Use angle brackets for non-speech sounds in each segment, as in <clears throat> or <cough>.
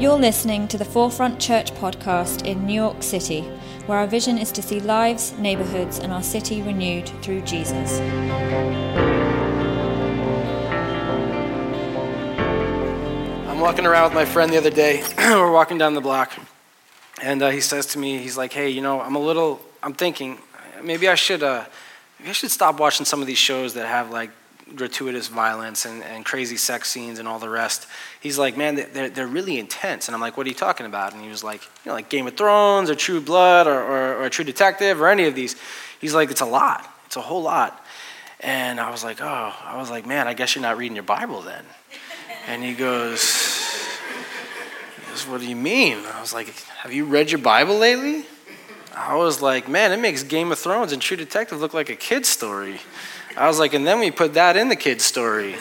You're listening to the Forefront Church podcast in New York City, where our vision is to see lives, neighborhoods, and our city renewed through Jesus. I'm walking around with my friend the other day. <clears throat> We're walking down the block, and uh, he says to me, he's like, "Hey, you know, I'm a little. I'm thinking maybe I should. Uh, maybe I should stop watching some of these shows that have like gratuitous violence and, and crazy sex scenes and all the rest. He's like, man, they're, they're really intense. And I'm like, what are you talking about? And he was like, you know, like Game of Thrones or True Blood or, or, or True Detective or any of these. He's like, it's a lot. It's a whole lot. And I was like, oh, I was like, man, I guess you're not reading your Bible then. And he goes, he goes what do you mean? I was like, have you read your Bible lately? I was like, man, it makes Game of Thrones and True Detective look like a kid's story. I was like, and then we put that in the kid's story.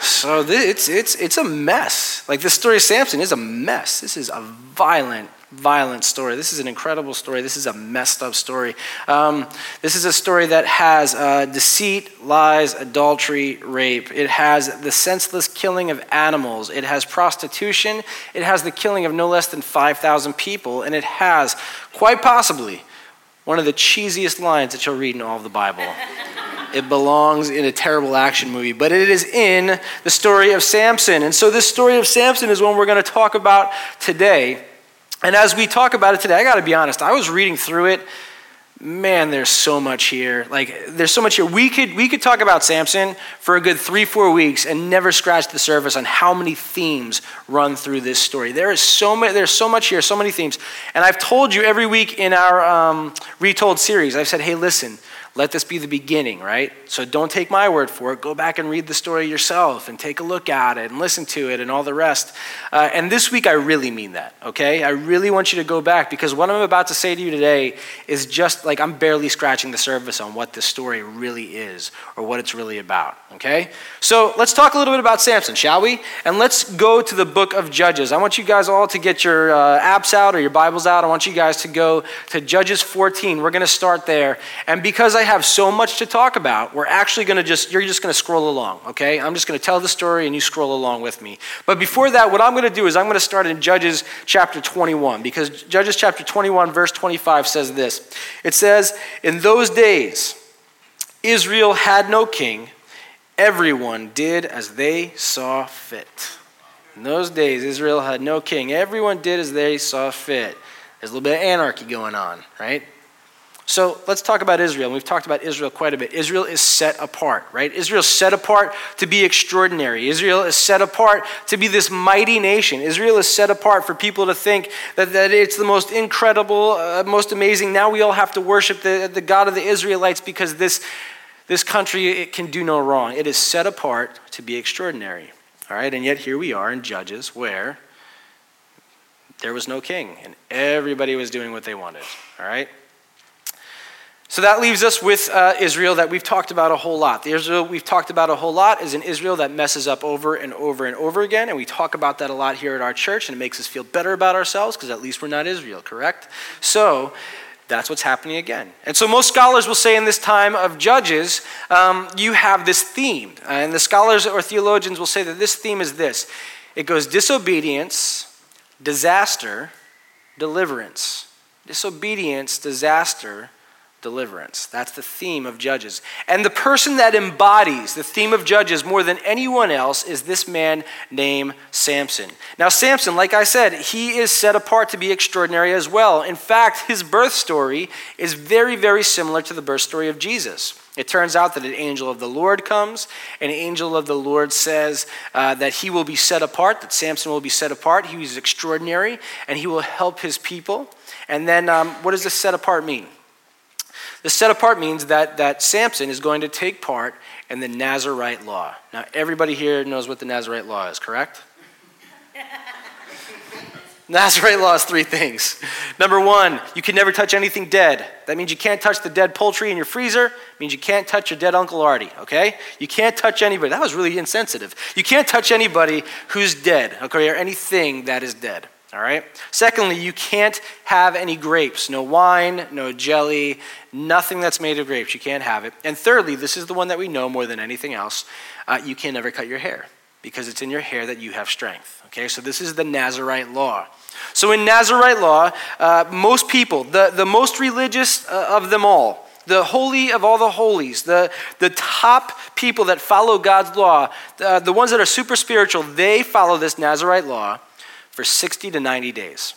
So it's, it's, it's a mess. Like this story of Samson is a mess. This is a violent, violent story. This is an incredible story. This is a messed up story. Um, this is a story that has uh, deceit, lies, adultery, rape. It has the senseless killing of animals. It has prostitution. It has the killing of no less than 5,000 people. And it has, quite possibly, one of the cheesiest lines that you'll read in all of the Bible. It belongs in a terrible action movie, but it is in the story of Samson. And so, this story of Samson is one we're going to talk about today. And as we talk about it today, I got to be honest, I was reading through it. Man, there's so much here. Like, there's so much here. We could, we could talk about Samson for a good three, four weeks and never scratch the surface on how many themes run through this story. There is so, many, there's so much here, so many themes. And I've told you every week in our um, Retold series, I've said, hey, listen, let this be the beginning, right? So don't take my word for it. Go back and read the story yourself and take a look at it and listen to it and all the rest. Uh, and this week, I really mean that, okay? I really want you to go back because what I'm about to say to you today is just like I'm barely scratching the surface on what this story really is or what it's really about, okay? So let's talk a little bit about Samson, shall we? And let's go to the book of Judges. I want you guys all to get your uh, apps out or your Bibles out. I want you guys to go to Judges 14. We're going to start there. And because I I have so much to talk about, we're actually going to just, you're just going to scroll along, okay? I'm just going to tell the story and you scroll along with me. But before that, what I'm going to do is I'm going to start in Judges chapter 21 because Judges chapter 21, verse 25 says this It says, In those days, Israel had no king, everyone did as they saw fit. In those days, Israel had no king. Everyone did as they saw fit. There's a little bit of anarchy going on, right? So let's talk about Israel. We've talked about Israel quite a bit. Israel is set apart, right? Israel is set apart to be extraordinary. Israel is set apart to be this mighty nation. Israel is set apart for people to think that, that it's the most incredible, uh, most amazing. Now we all have to worship the, the God of the Israelites because this, this country it can do no wrong. It is set apart to be extraordinary, all right? And yet here we are in Judges where there was no king and everybody was doing what they wanted, all right? So that leaves us with uh, Israel that we've talked about a whole lot. The Israel we've talked about a whole lot is an Israel that messes up over and over and over again, and we talk about that a lot here at our church, and it makes us feel better about ourselves because at least we're not Israel, correct? So that's what's happening again. And so most scholars will say in this time of Judges, um, you have this theme, and the scholars or theologians will say that this theme is this: it goes disobedience, disaster, deliverance. Disobedience, disaster, deliverance. That's the theme of Judges. And the person that embodies the theme of Judges more than anyone else is this man named Samson. Now, Samson, like I said, he is set apart to be extraordinary as well. In fact, his birth story is very, very similar to the birth story of Jesus. It turns out that an angel of the Lord comes, an angel of the Lord says uh, that he will be set apart, that Samson will be set apart. He is extraordinary, and he will help his people. And then, um, what does this set apart mean? The set apart means that, that Samson is going to take part in the Nazarite law. Now, everybody here knows what the Nazarite law is, correct? <laughs> Nazarite law is three things. Number one, you can never touch anything dead. That means you can't touch the dead poultry in your freezer. It means you can't touch your dead Uncle Artie, okay? You can't touch anybody. That was really insensitive. You can't touch anybody who's dead, okay, or anything that is dead. All right? Secondly, you can't have any grapes. No wine, no jelly, nothing that's made of grapes. You can't have it. And thirdly, this is the one that we know more than anything else uh, you can never cut your hair. because it's in your hair that you have strength. Okay, so this is the Nazarite law. So in Nazarite law, uh, most people, the, the most religious uh, of them all, the holy of all the holies, the, the top people that follow God's law, the, the ones that are super spiritual, they follow this Nazarite law for 60 to 90 days.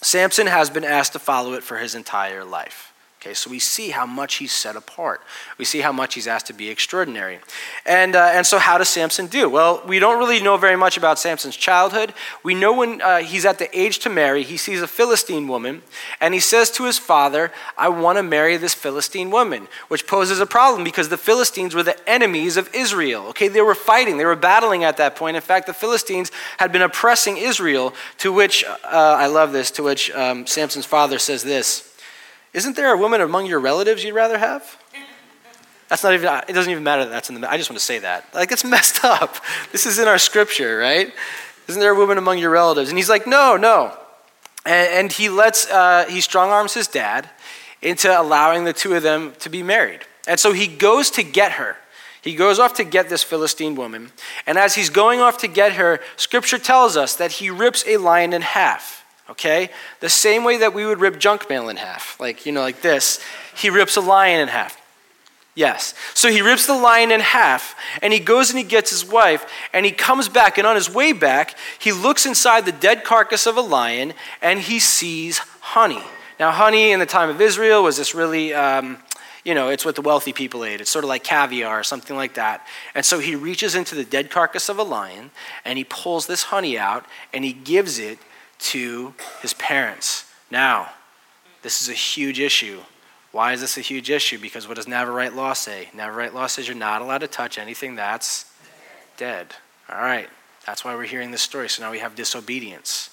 Samson has been asked to follow it for his entire life. Okay, so we see how much he's set apart. We see how much he's asked to be extraordinary. And, uh, and so, how does Samson do? Well, we don't really know very much about Samson's childhood. We know when uh, he's at the age to marry, he sees a Philistine woman, and he says to his father, I want to marry this Philistine woman, which poses a problem because the Philistines were the enemies of Israel. Okay, they were fighting, they were battling at that point. In fact, the Philistines had been oppressing Israel, to which, uh, I love this, to which um, Samson's father says this. Isn't there a woman among your relatives you'd rather have? That's not even, it doesn't even matter that that's in the, I just want to say that. Like, it's <laughs> messed up. This is in our scripture, right? Isn't there a woman among your relatives? And he's like, no, no. And, and he lets, uh, he strong arms his dad into allowing the two of them to be married. And so he goes to get her. He goes off to get this Philistine woman. And as he's going off to get her, scripture tells us that he rips a lion in half okay? The same way that we would rip junk mail in half, like, you know, like this, he rips a lion in half. Yes. So he rips the lion in half, and he goes and he gets his wife, and he comes back, and on his way back, he looks inside the dead carcass of a lion, and he sees honey. Now, honey in the time of Israel was this really, um, you know, it's what the wealthy people ate. It's sort of like caviar or something like that. And so he reaches into the dead carcass of a lion, and he pulls this honey out, and he gives it to his parents. Now, this is a huge issue. Why is this a huge issue? Because what does Nazarite law say? Nazarite law says you're not allowed to touch anything that's dead. All right, that's why we're hearing this story. So now we have disobedience.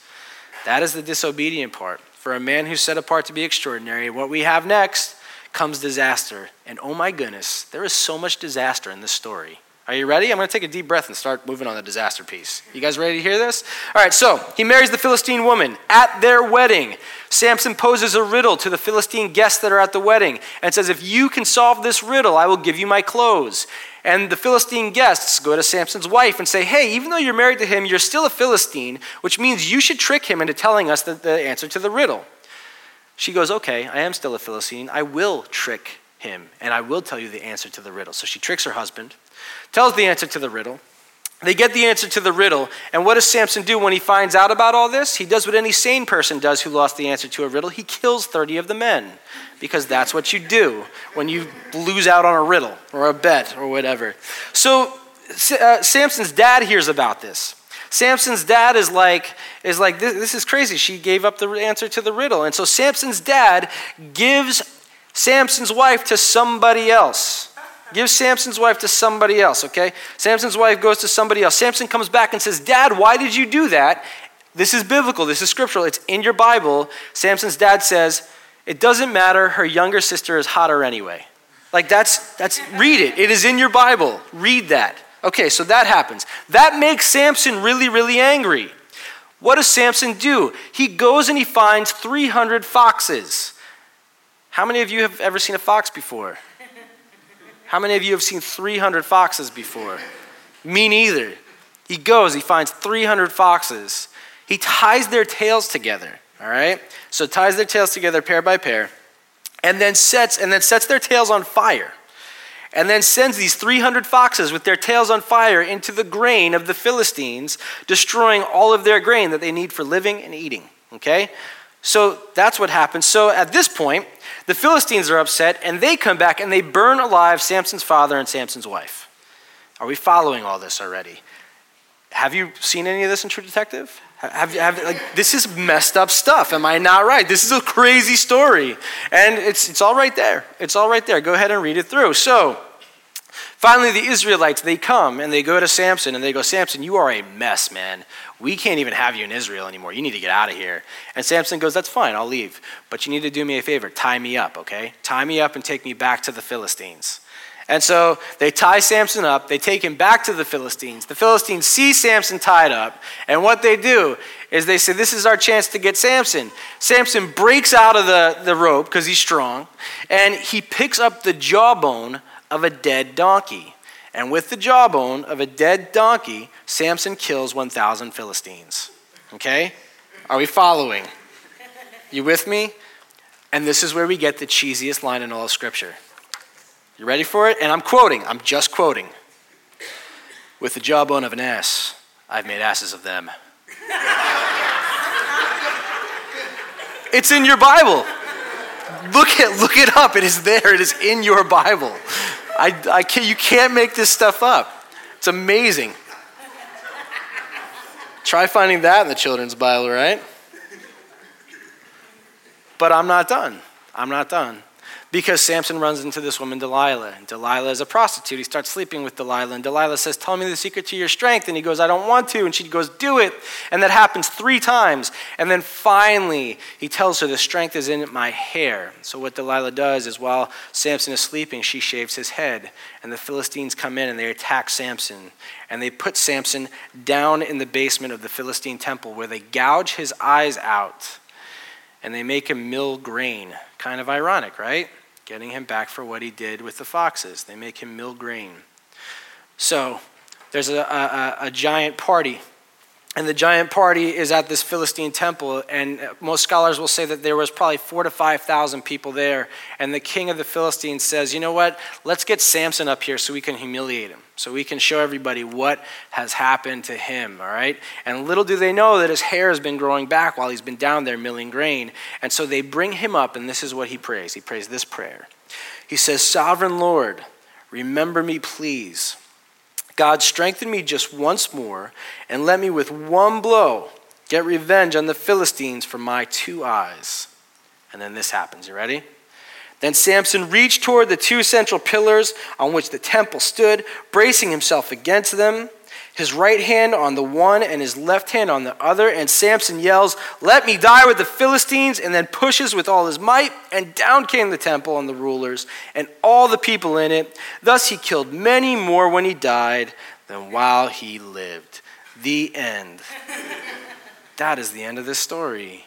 That is the disobedient part. For a man who's set apart to be extraordinary, what we have next comes disaster. And oh my goodness, there is so much disaster in this story. Are you ready? I'm going to take a deep breath and start moving on the disaster piece. You guys ready to hear this? All right, so he marries the Philistine woman. At their wedding, Samson poses a riddle to the Philistine guests that are at the wedding and says, If you can solve this riddle, I will give you my clothes. And the Philistine guests go to Samson's wife and say, Hey, even though you're married to him, you're still a Philistine, which means you should trick him into telling us the, the answer to the riddle. She goes, Okay, I am still a Philistine. I will trick him, and I will tell you the answer to the riddle. So she tricks her husband tells the answer to the riddle. They get the answer to the riddle. And what does Samson do when he finds out about all this? He does what any sane person does who lost the answer to a riddle. He kills 30 of the men because that's what you do when you lose out on a riddle or a bet or whatever. So uh, Samson's dad hears about this. Samson's dad is like, is like this, this is crazy. She gave up the answer to the riddle. And so Samson's dad gives Samson's wife to somebody else. Give Samson's wife to somebody else, okay? Samson's wife goes to somebody else. Samson comes back and says, Dad, why did you do that? This is biblical, this is scriptural, it's in your Bible. Samson's dad says, It doesn't matter, her younger sister is hotter anyway. Like that's that's read it. It is in your Bible. Read that. Okay, so that happens. That makes Samson really, really angry. What does Samson do? He goes and he finds 300 foxes. How many of you have ever seen a fox before? How many of you have seen 300 foxes before? Me neither. He goes, he finds 300 foxes. He ties their tails together, all right? So ties their tails together pair by pair and then sets and then sets their tails on fire. And then sends these 300 foxes with their tails on fire into the grain of the Philistines, destroying all of their grain that they need for living and eating. Okay? So that's what happens. So at this point, the Philistines are upset and they come back and they burn alive Samson's father and Samson's wife. Are we following all this already? Have you seen any of this in True Detective? Have, have, like, this is messed up stuff. Am I not right? This is a crazy story. And it's, it's all right there. It's all right there. Go ahead and read it through. So, Finally, the Israelites, they come and they go to Samson and they go, Samson, you are a mess, man. We can't even have you in Israel anymore. You need to get out of here. And Samson goes, That's fine, I'll leave. But you need to do me a favor tie me up, okay? Tie me up and take me back to the Philistines. And so they tie Samson up, they take him back to the Philistines. The Philistines see Samson tied up, and what they do is they say, This is our chance to get Samson. Samson breaks out of the, the rope because he's strong, and he picks up the jawbone of a dead donkey. And with the jawbone of a dead donkey, Samson kills 1,000 Philistines. Okay? Are we following? You with me? And this is where we get the cheesiest line in all of Scripture. You ready for it? And I'm quoting, I'm just quoting. With the jawbone of an ass, I've made asses of them. it's in your Bible. Look it, look it up. It is there. It is in your Bible. I, I can't, you can't make this stuff up. It's amazing. Try finding that in the children's Bible, right? But I'm not done. I'm not done. Because Samson runs into this woman, Delilah. And Delilah is a prostitute. He starts sleeping with Delilah. And Delilah says, Tell me the secret to your strength. And he goes, I don't want to. And she goes, Do it. And that happens three times. And then finally, he tells her, The strength is in my hair. So what Delilah does is while Samson is sleeping, she shaves his head. And the Philistines come in and they attack Samson. And they put Samson down in the basement of the Philistine temple where they gouge his eyes out and they make him mill grain. Kind of ironic, right? Getting him back for what he did with the foxes. They make him mill grain. So there's a, a, a giant party and the giant party is at this Philistine temple, and most scholars will say that there was probably four to 5,000 people there. And the king of the Philistines says, You know what? Let's get Samson up here so we can humiliate him, so we can show everybody what has happened to him, all right? And little do they know that his hair has been growing back while he's been down there milling grain. And so they bring him up, and this is what he prays. He prays this prayer He says, Sovereign Lord, remember me, please God, strengthen me just once more and let me with one blow get revenge on the Philistines for my two eyes. And then this happens. You ready? Then Samson reached toward the two central pillars on which the temple stood, bracing himself against them his right hand on the one and his left hand on the other. And Samson yells, Let me die with the Philistines, and then pushes with all his might. And down came the temple and the rulers and all the people in it. Thus he killed many more when he died than while he lived. The end. <laughs> that is the end of this story.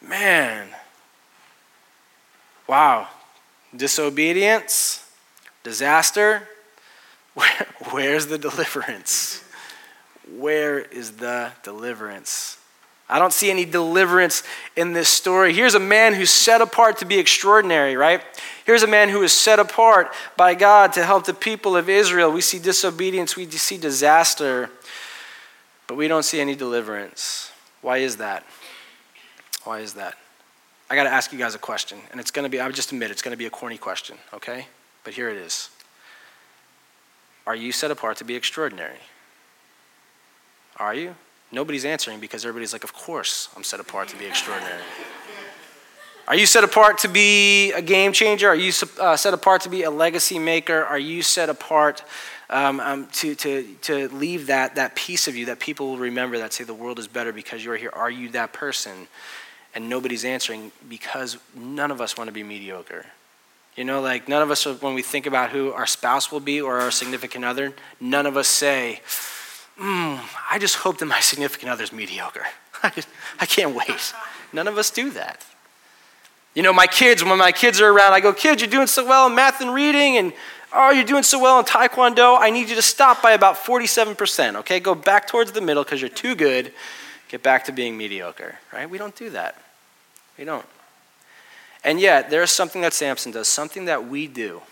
Man. Wow. Disobedience, disaster, where, <laughs> where's the deliverance? Where is the deliverance? I don't see any deliverance in this story. Here's a man who's set apart to be extraordinary, right? Here's a man who is set apart by God to help the people of Israel. We see disobedience, we see disaster, but we don't see any deliverance. Why is that? Why is that? I got to ask you guys a question, and it's going to be, I just admit, it's going to be a corny question, okay? But here it is. Are you set apart to be extraordinary? Are you? Nobody's answering because everybody's like, Of course, I'm set apart to be extraordinary. <laughs> Are you set apart to be a game changer? Are you uh, set apart to be a legacy maker? Are you set apart um, um, to, to, to leave that, that piece of you that people will remember that say the world is better because you're here? Are you that person? And nobody's answering because none of us want to be mediocre. You know, like none of us, when we think about who our spouse will be or our significant other, none of us say, mm, I just hope that my significant other is mediocre. <laughs> I can't wait. None of us do that. You know, my kids, when my kids are around, I go, kids, you're doing so well in math and reading, and oh, you're doing so well in taekwondo. I need you to stop by about 47%, okay? Go back towards the middle because you're too good. Get back to being mediocre, right? We don't do that. We don't. And yet, there is something that Samson does, something that we do.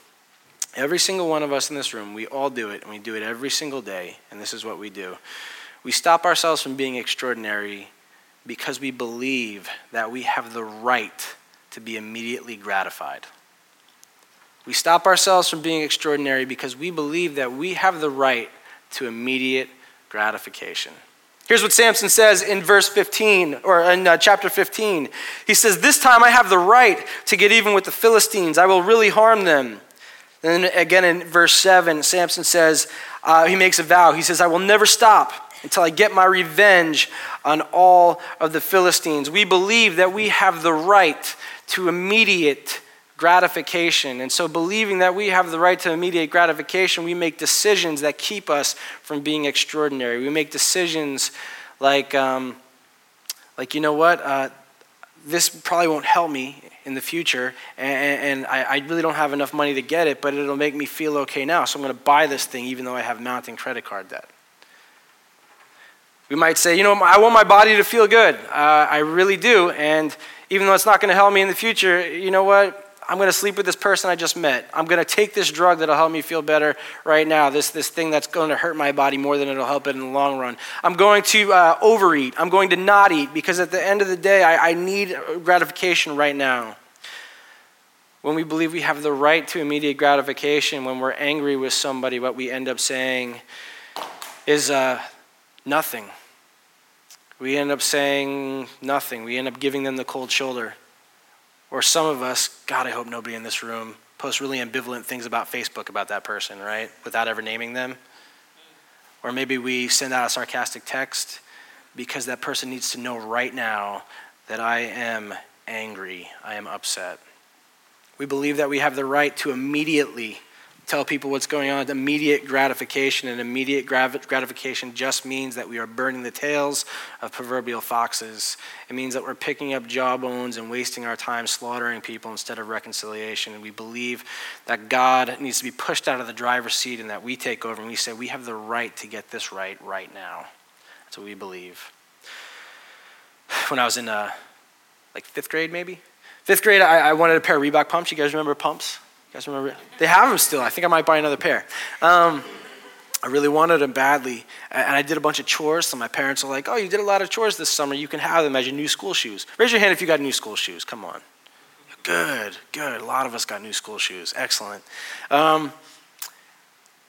Every single one of us in this room, we all do it, and we do it every single day, and this is what we do. We stop ourselves from being extraordinary because we believe that we have the right to be immediately gratified. We stop ourselves from being extraordinary because we believe that we have the right to immediate gratification. Here's what Samson says in verse 15, or in uh, chapter 15. He says, This time I have the right to get even with the Philistines. I will really harm them. Then again in verse 7, Samson says, uh, he makes a vow. He says, I will never stop until I get my revenge on all of the Philistines. We believe that we have the right to immediate gratification. And so, believing that we have the right to immediate gratification, we make decisions that keep us from being extraordinary. We make decisions like, um, like you know what? Uh, this probably won't help me in the future, and, and I, I, really don't have enough money to get it, but it'll make me feel okay now, so I'm going to buy this thing even though I have mounting credit card debt. We might say, you know, I want my body to feel good. Uh, I really do, and even though it's not going to help me in the future, you know what? I'm going to sleep with this person I just met. I'm going to take this drug that'll help me feel better right now, this, this thing that's going to hurt my body more than it'll help it in the long run. I'm going to uh, overeat. I'm going to not eat because at the end of the day, I, I need gratification right now. When we believe we have the right to immediate gratification, when we're angry with somebody, what we end up saying is uh, nothing. We end up saying nothing. We end up giving them the cold shoulder. Or some of us, God, I hope nobody in this room posts really ambivalent things about Facebook about that person, right? Without ever naming them. Or maybe we send out a sarcastic text because that person needs to know right now that I am angry, I am upset. We believe that we have the right to immediately tell people what's going on. Immediate gratification, and immediate gratification just means that we are burning the tails of proverbial foxes. It means that we're picking up jawbones and wasting our time slaughtering people instead of reconciliation. And we believe that God needs to be pushed out of the driver's seat and that we take over and we say, we have the right to get this right right now. That's what we believe. When I was in uh, like fifth grade, maybe, fifth grade, I, I wanted a pair of Reebok pumps. You guys remember pumps? Guys remember? They have them still. I think I might buy another pair. Um, I really wanted them badly. And I did a bunch of chores. So my parents were like, oh, you did a lot of chores this summer. You can have them as your new school shoes. Raise your hand if you got new school shoes. Come on. Good, good. A lot of us got new school shoes. Excellent. Um,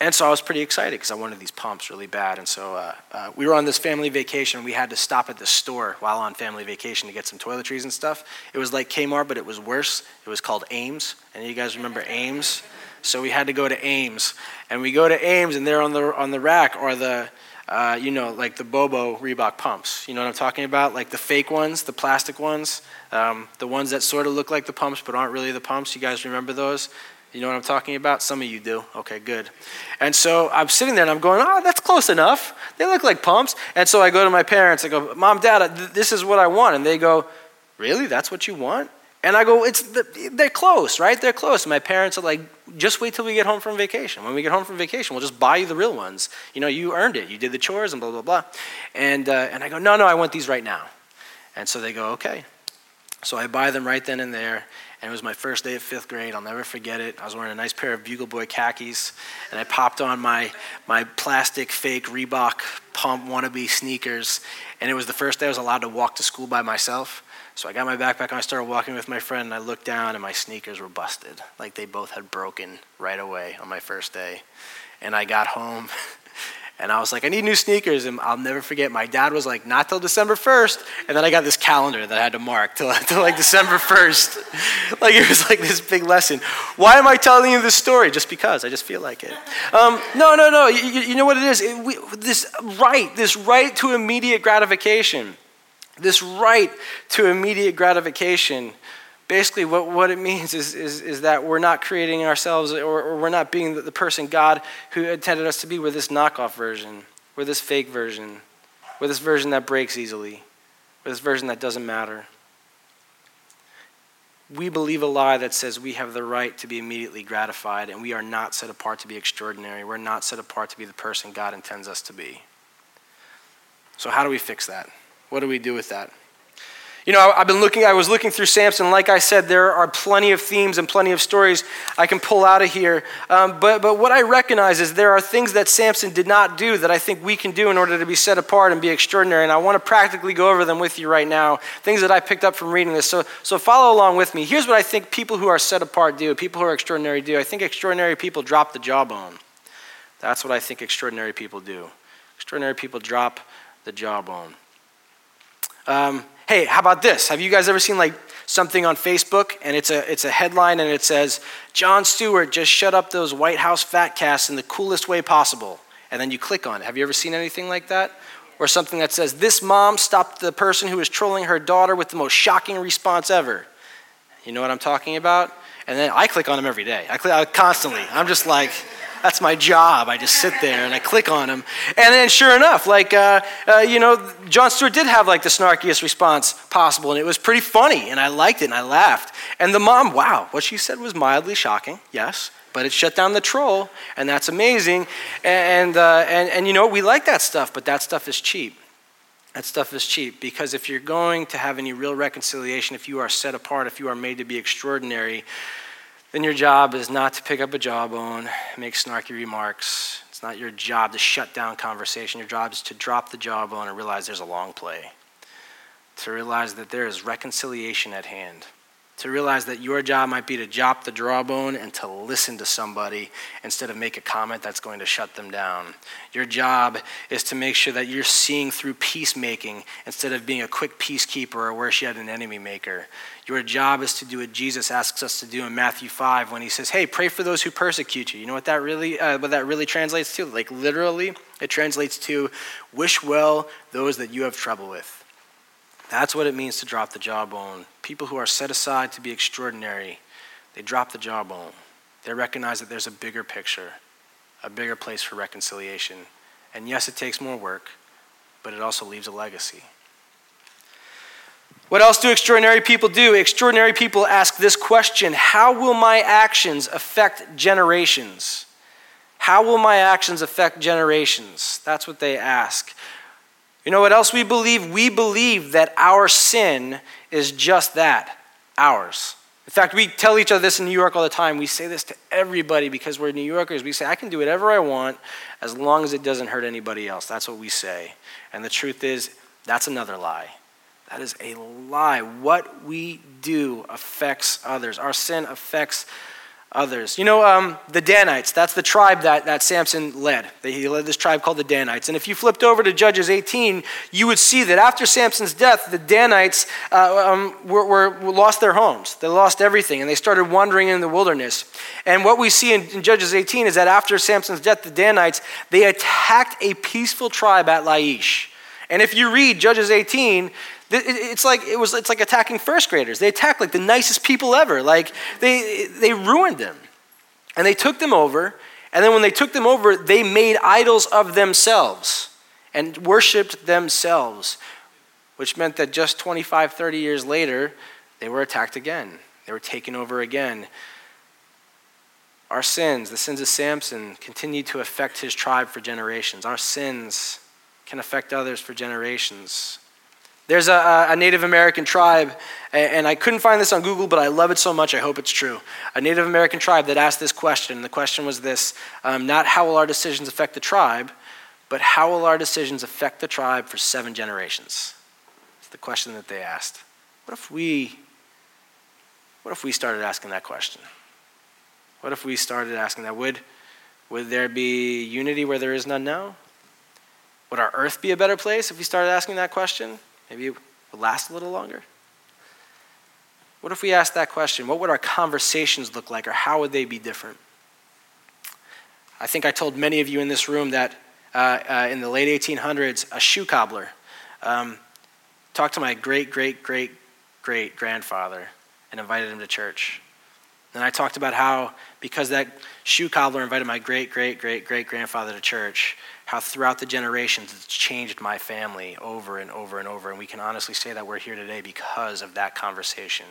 and so I was pretty excited because I wanted these pumps really bad. And so uh, uh, we were on this family vacation. We had to stop at the store while on family vacation to get some toiletries and stuff. It was like Kmart, but it was worse. It was called Ames. And you guys remember Ames? So we had to go to Ames. And we go to Ames, and there on the, on the rack are the, uh, you know, like the Bobo Reebok pumps. You know what I'm talking about? Like the fake ones, the plastic ones, um, the ones that sort of look like the pumps but aren't really the pumps. You guys remember those? You know what I'm talking about? Some of you do. Okay, good. And so I'm sitting there and I'm going, oh, that's close enough. They look like pumps. And so I go to my parents. I go, Mom, Dad, this is what I want. And they go, Really? That's what you want? And I go, it's the, they're close, right? They're close. And my parents are like, just wait till we get home from vacation. When we get home from vacation, we'll just buy you the real ones. You know, you earned it. You did the chores and blah, blah, blah. And, uh, and I go, no, no, I want these right now. And so they go, okay. So I buy them right then and there. And it was my first day of fifth grade. I'll never forget it. I was wearing a nice pair of Bugle Boy khakis, and I popped on my, my plastic fake Reebok pump wannabe sneakers. And it was the first day I was allowed to walk to school by myself. So I got my backpack and I started walking with my friend, and I looked down, and my sneakers were busted. Like they both had broken right away on my first day. And I got home. <laughs> And I was like, I need new sneakers. And I'll never forget, my dad was like, not till December 1st. And then I got this calendar that I had to mark till, <laughs> till like December 1st. <laughs> like it was like this big lesson. Why am I telling you this story? Just because. I just feel like it. Um, no, no, no. You, you, know what it is? It, we, this right, this right to immediate gratification. This right to immediate gratification basically what, what it means is, is, is that we're not creating ourselves or, or we're not being the, the, person god who intended us to be we're this knockoff version we're this fake version we're this version that breaks easily we're this version that doesn't matter. We believe a lie that says we have the right to be immediately gratified and we are not set apart to be extraordinary. We're not set apart to be the person god intends us to be. So how do we fix that? What do we do with that you know, I've been looking, I was looking through Samson. Like I said, there are plenty of themes and plenty of stories I can pull out of here. Um, but, but what I recognize is there are things that Samson did not do that I think we can do in order to be set apart and be extraordinary. And I want to practically go over them with you right now, things that I picked up from reading this. So, so follow along with me. Here's what I think people who are set apart do, people who are extraordinary do. I think extraordinary people drop the jawbone. That's what I think extraordinary people do. Extraordinary people drop the jawbone. Um, Hey, how about this? Have you guys ever seen like something on Facebook and it's a it's a headline and it says Jon Stewart just shut up those White House fat casts in the coolest way possible, and then you click on it. Have you ever seen anything like that? Or something that says this mom stopped the person who was trolling her daughter with the most shocking response ever. You know what I'm talking about? And then I click on them every day. I click I, constantly. I'm just like. That's my job. I just sit there and I click on them. And then sure enough, like, uh, uh, you know, Jon Stewart did have like the snarkiest response possible. And it was pretty funny. And I liked it and I laughed. And the mom, wow, what she said was mildly shocking, yes. But it shut down the troll. And that's amazing. And, uh, and, and you know, we like that stuff, but that stuff is cheap. That stuff is cheap because if you're going to have any real reconciliation, if you are set apart, if you are made to be extraordinary, then your job is not to pick up a jawbone, make snarky remarks. It's not your job to shut down conversation. Your job is to drop the jawbone and realize there's a long play, to realize that there is reconciliation at hand to realize that your job might be to drop the jawbone and to listen to somebody instead of make a comment that's going to shut them down. Your job is to make sure that you're seeing through peacemaking instead of being a quick peacekeeper or worse yet, an enemy maker. Your job is to do what Jesus asks us to do in Matthew 5 when he says, Hey, pray for those who persecute you. You know what that really, uh, what that really translates to? Like literally, it translates to wish well those that you have trouble with. That's what it means to drop the jawbone. People who are set aside to be extraordinary, they drop the jawbone. They recognize that there's a bigger picture, a bigger place for reconciliation. And yes, it takes more work, but it also leaves a legacy. What else do extraordinary people do? Extraordinary people ask this question How will my actions affect generations? How will my actions affect generations? That's what they ask. You know what else we believe? We believe that our sin is just that ours. In fact, we tell each other this in New York all the time. We say this to everybody because we're New Yorkers. We say, I can do whatever I want as long as it doesn't hurt anybody else. That's what we say. And the truth is, that's another lie. That is a lie. What we do affects others. Our sin affects others. You know, um, the Danites, that's the tribe that, that Samson led. He led this tribe called the Danites. And if you flipped over to Judges 18, you would see that after Samson's death, the Danites uh, um, were, were, lost their homes. They lost everything, and they started wandering in the wilderness. And what we see in, in Judges 18 is that after Samson's death, the Danites, they attacked a peaceful tribe at Laish. And if you read Judges 18, it's like it was it's like attacking first graders. They attacked like the nicest people ever. Like they they ruined them. And they took them over, and then when they took them over, they made idols of themselves and worshiped themselves, which meant that just 25, 30 years later, they were attacked again. They were taken over again. Our sins, the sins of Samson, continued to affect his tribe for generations. Our sins can affect others for generations. There's a, a, Native American tribe, and I couldn't find this on Google, but I love it so much, I hope it's true. A Native American tribe that asked this question. The question was this um, not how will our decisions affect the tribe, but how will our decisions affect the tribe for seven generations? It's the question that they asked. What if we, what if we started asking that question? What if we started asking that? Would, would there be unity where there is none now? Would our earth be a better place if we started asking that question? Maybe it would last a little longer. What if we asked that question? What would our conversations look like, or how would they be different? I think I told many of you in this room that uh, uh, in the late 1800s, a shoe cobbler um, talked to my great, great, great, great grandfather and invited him to church. And I talked about how, because that shoe cobbler invited my great, great, great, great grandfather to church, how throughout the generations it's changed my family over and over and over. And we can honestly say that we're here today because of that conversation.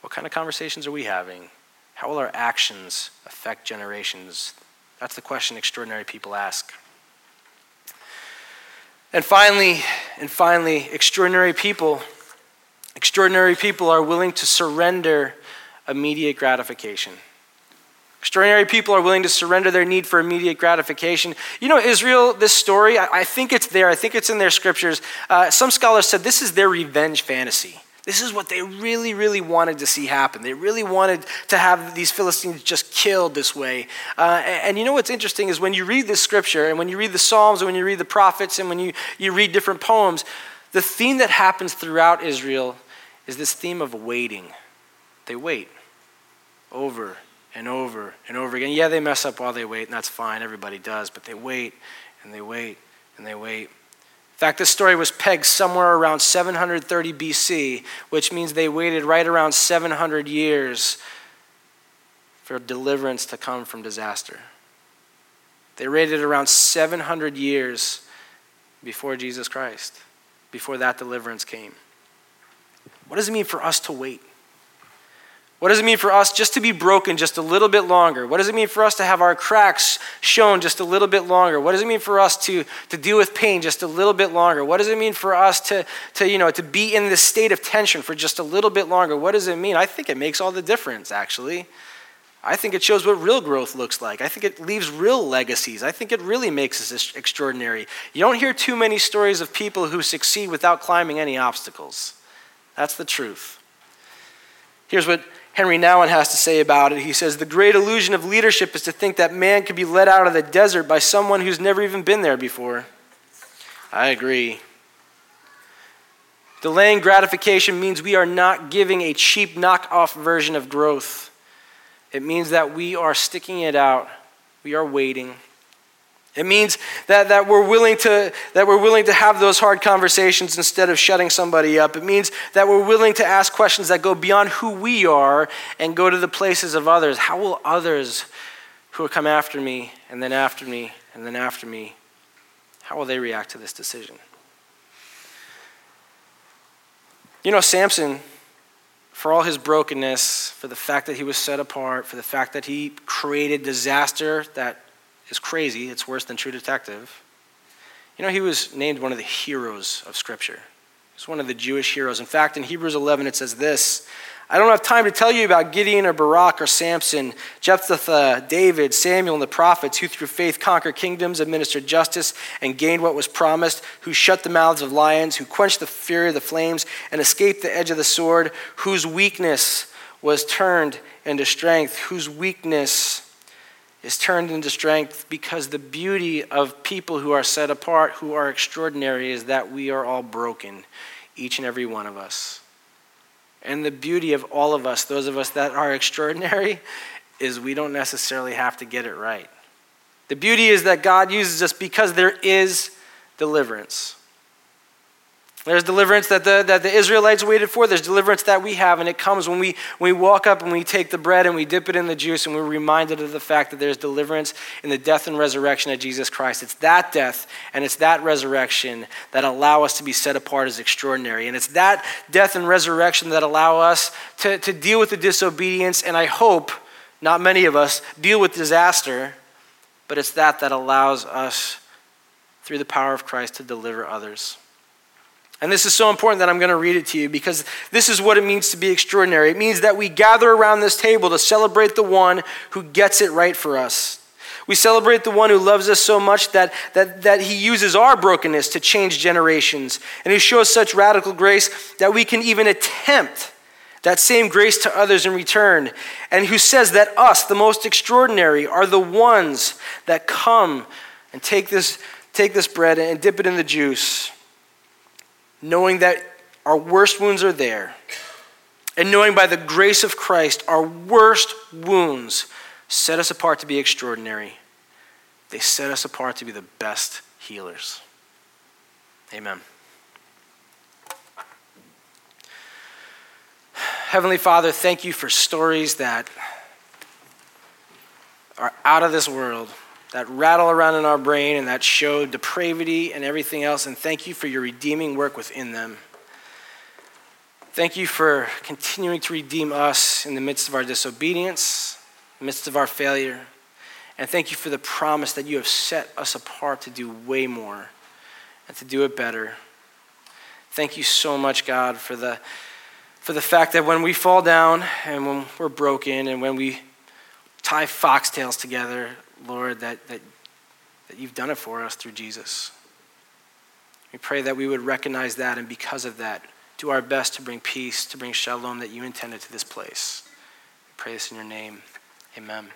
What kind of conversations are we having? How will our actions affect generations? That's the question extraordinary people ask. And finally, and finally, extraordinary people, extraordinary people are willing to surrender immediate gratification. Extraordinary people are willing to surrender their need for immediate gratification. You know, Israel, this story, I, I think it's there, I think it's in their scriptures. Uh, some scholars said this is their revenge fantasy. This is what they really, really wanted to see happen. They really wanted to have these Philistines just killed this way. Uh, and, and, you know what's interesting is when you read this scripture, and when you read the Psalms, and when you read the prophets, and when you, you read different poems, the theme that happens throughout Israel is this theme of waiting. They wait over and over and over again. Yeah, they mess up while they wait, and that's fine. Everybody does. But they wait and they wait and they wait. In fact, this story was pegged somewhere around 730 BC, which means they waited right around 700 years for deliverance to come from disaster. They waited around 700 years before Jesus Christ, before that deliverance came. What does it mean for us to wait? What does it mean for us just to be broken just a little bit longer? What does it mean for us to have our cracks shown just a little bit longer? What does it mean for us to, to deal with pain just a little bit longer? What does it mean for us to, to, you know, to be in this state of tension for just a little bit longer? What does it mean? I think it makes all the difference, actually. I think it shows what real growth looks like. I think it leaves real legacies. I think it really makes us extraordinary. You don't hear too many stories of people who succeed without climbing any obstacles. That's the truth. Here's what Henri Nouwen has to say about it. He says, The great illusion of leadership is to think that man can be led out of the desert by someone who's never even been there before. I agree. Delaying gratification means we are not giving a cheap knockoff version of growth. It means that we are sticking it out, we are waiting. It means that, that, we're willing to, that we're willing to have those hard conversations instead of shutting somebody up. It means that we're willing to ask questions that go beyond who we are and go to the places of others. How will others who will come after me and then after me and then after me, how will they react to this decision? You know, Samson, for all his brokenness, for the fact that he was set apart, for the fact that he created disaster that is crazy. It's worse than True Detective. You know, he was named one of the heroes of Scripture. He's one of the Jewish heroes. In fact, in Hebrews 11, it says this I don't have time to tell you about Gideon or Barak or Samson, Jephthah, David, Samuel, and the prophets who through faith conquered kingdoms, administered justice, and gained what was promised, who shut the mouths of lions, who quenched the fury of the flames, and escaped the edge of the sword, whose weakness was turned into strength, whose weakness is turned into strength because the beauty of people who are set apart, who are extraordinary, is that we are all broken, each and every one of us. And the beauty of all of us, those of us that are extraordinary, <laughs> is we don't necessarily have to get it right. The beauty is that God uses us because there is deliverance. There's deliverance that the, that the Israelites waited for. There's deliverance that we have, and it comes when we, when we walk up and we take the bread and we dip it in the juice and we're reminded of the fact that there's deliverance in the death and resurrection of Jesus Christ. It's that death and it's that resurrection that allow us to be set apart as extraordinary. And it's that death and resurrection that allow us to, to deal with the disobedience, and I hope not many of us deal with disaster, but it's that that allows us, through the power of Christ, to deliver others. And this is so important that I'm going to read it to you because this is what it means to be extraordinary. It means that we gather around this table to celebrate the one who gets it right for us. We celebrate the one who loves us so much that, that, that he uses our brokenness to change generations and who shows such radical grace that we can even attempt that same grace to others in return, and who says that us, the most extraordinary, are the ones that come and take this, take this bread and dip it in the juice knowing that our worst wounds are there, and knowing by the grace of Christ our worst wounds set us apart to be extraordinary. They set us apart to be the best healers. Amen. Heavenly Father, thank you for stories that are out of this world that rattle around in our brain and that show depravity and everything else. And thank you for your redeeming work within them. Thank you for continuing to redeem us in the midst of our disobedience, the midst of our failure. And thank you for the promise that you have set us apart to do way more and to do it better. Thank you so much, God, for the, for the fact that when we fall down and when we're broken and when we tie foxtails together, Lord, that, that, that you've done it for us through Jesus. We pray that we would recognize that and because of that, do our best to bring peace, to bring shalom that you intended to this place. We pray this in your name. Amen.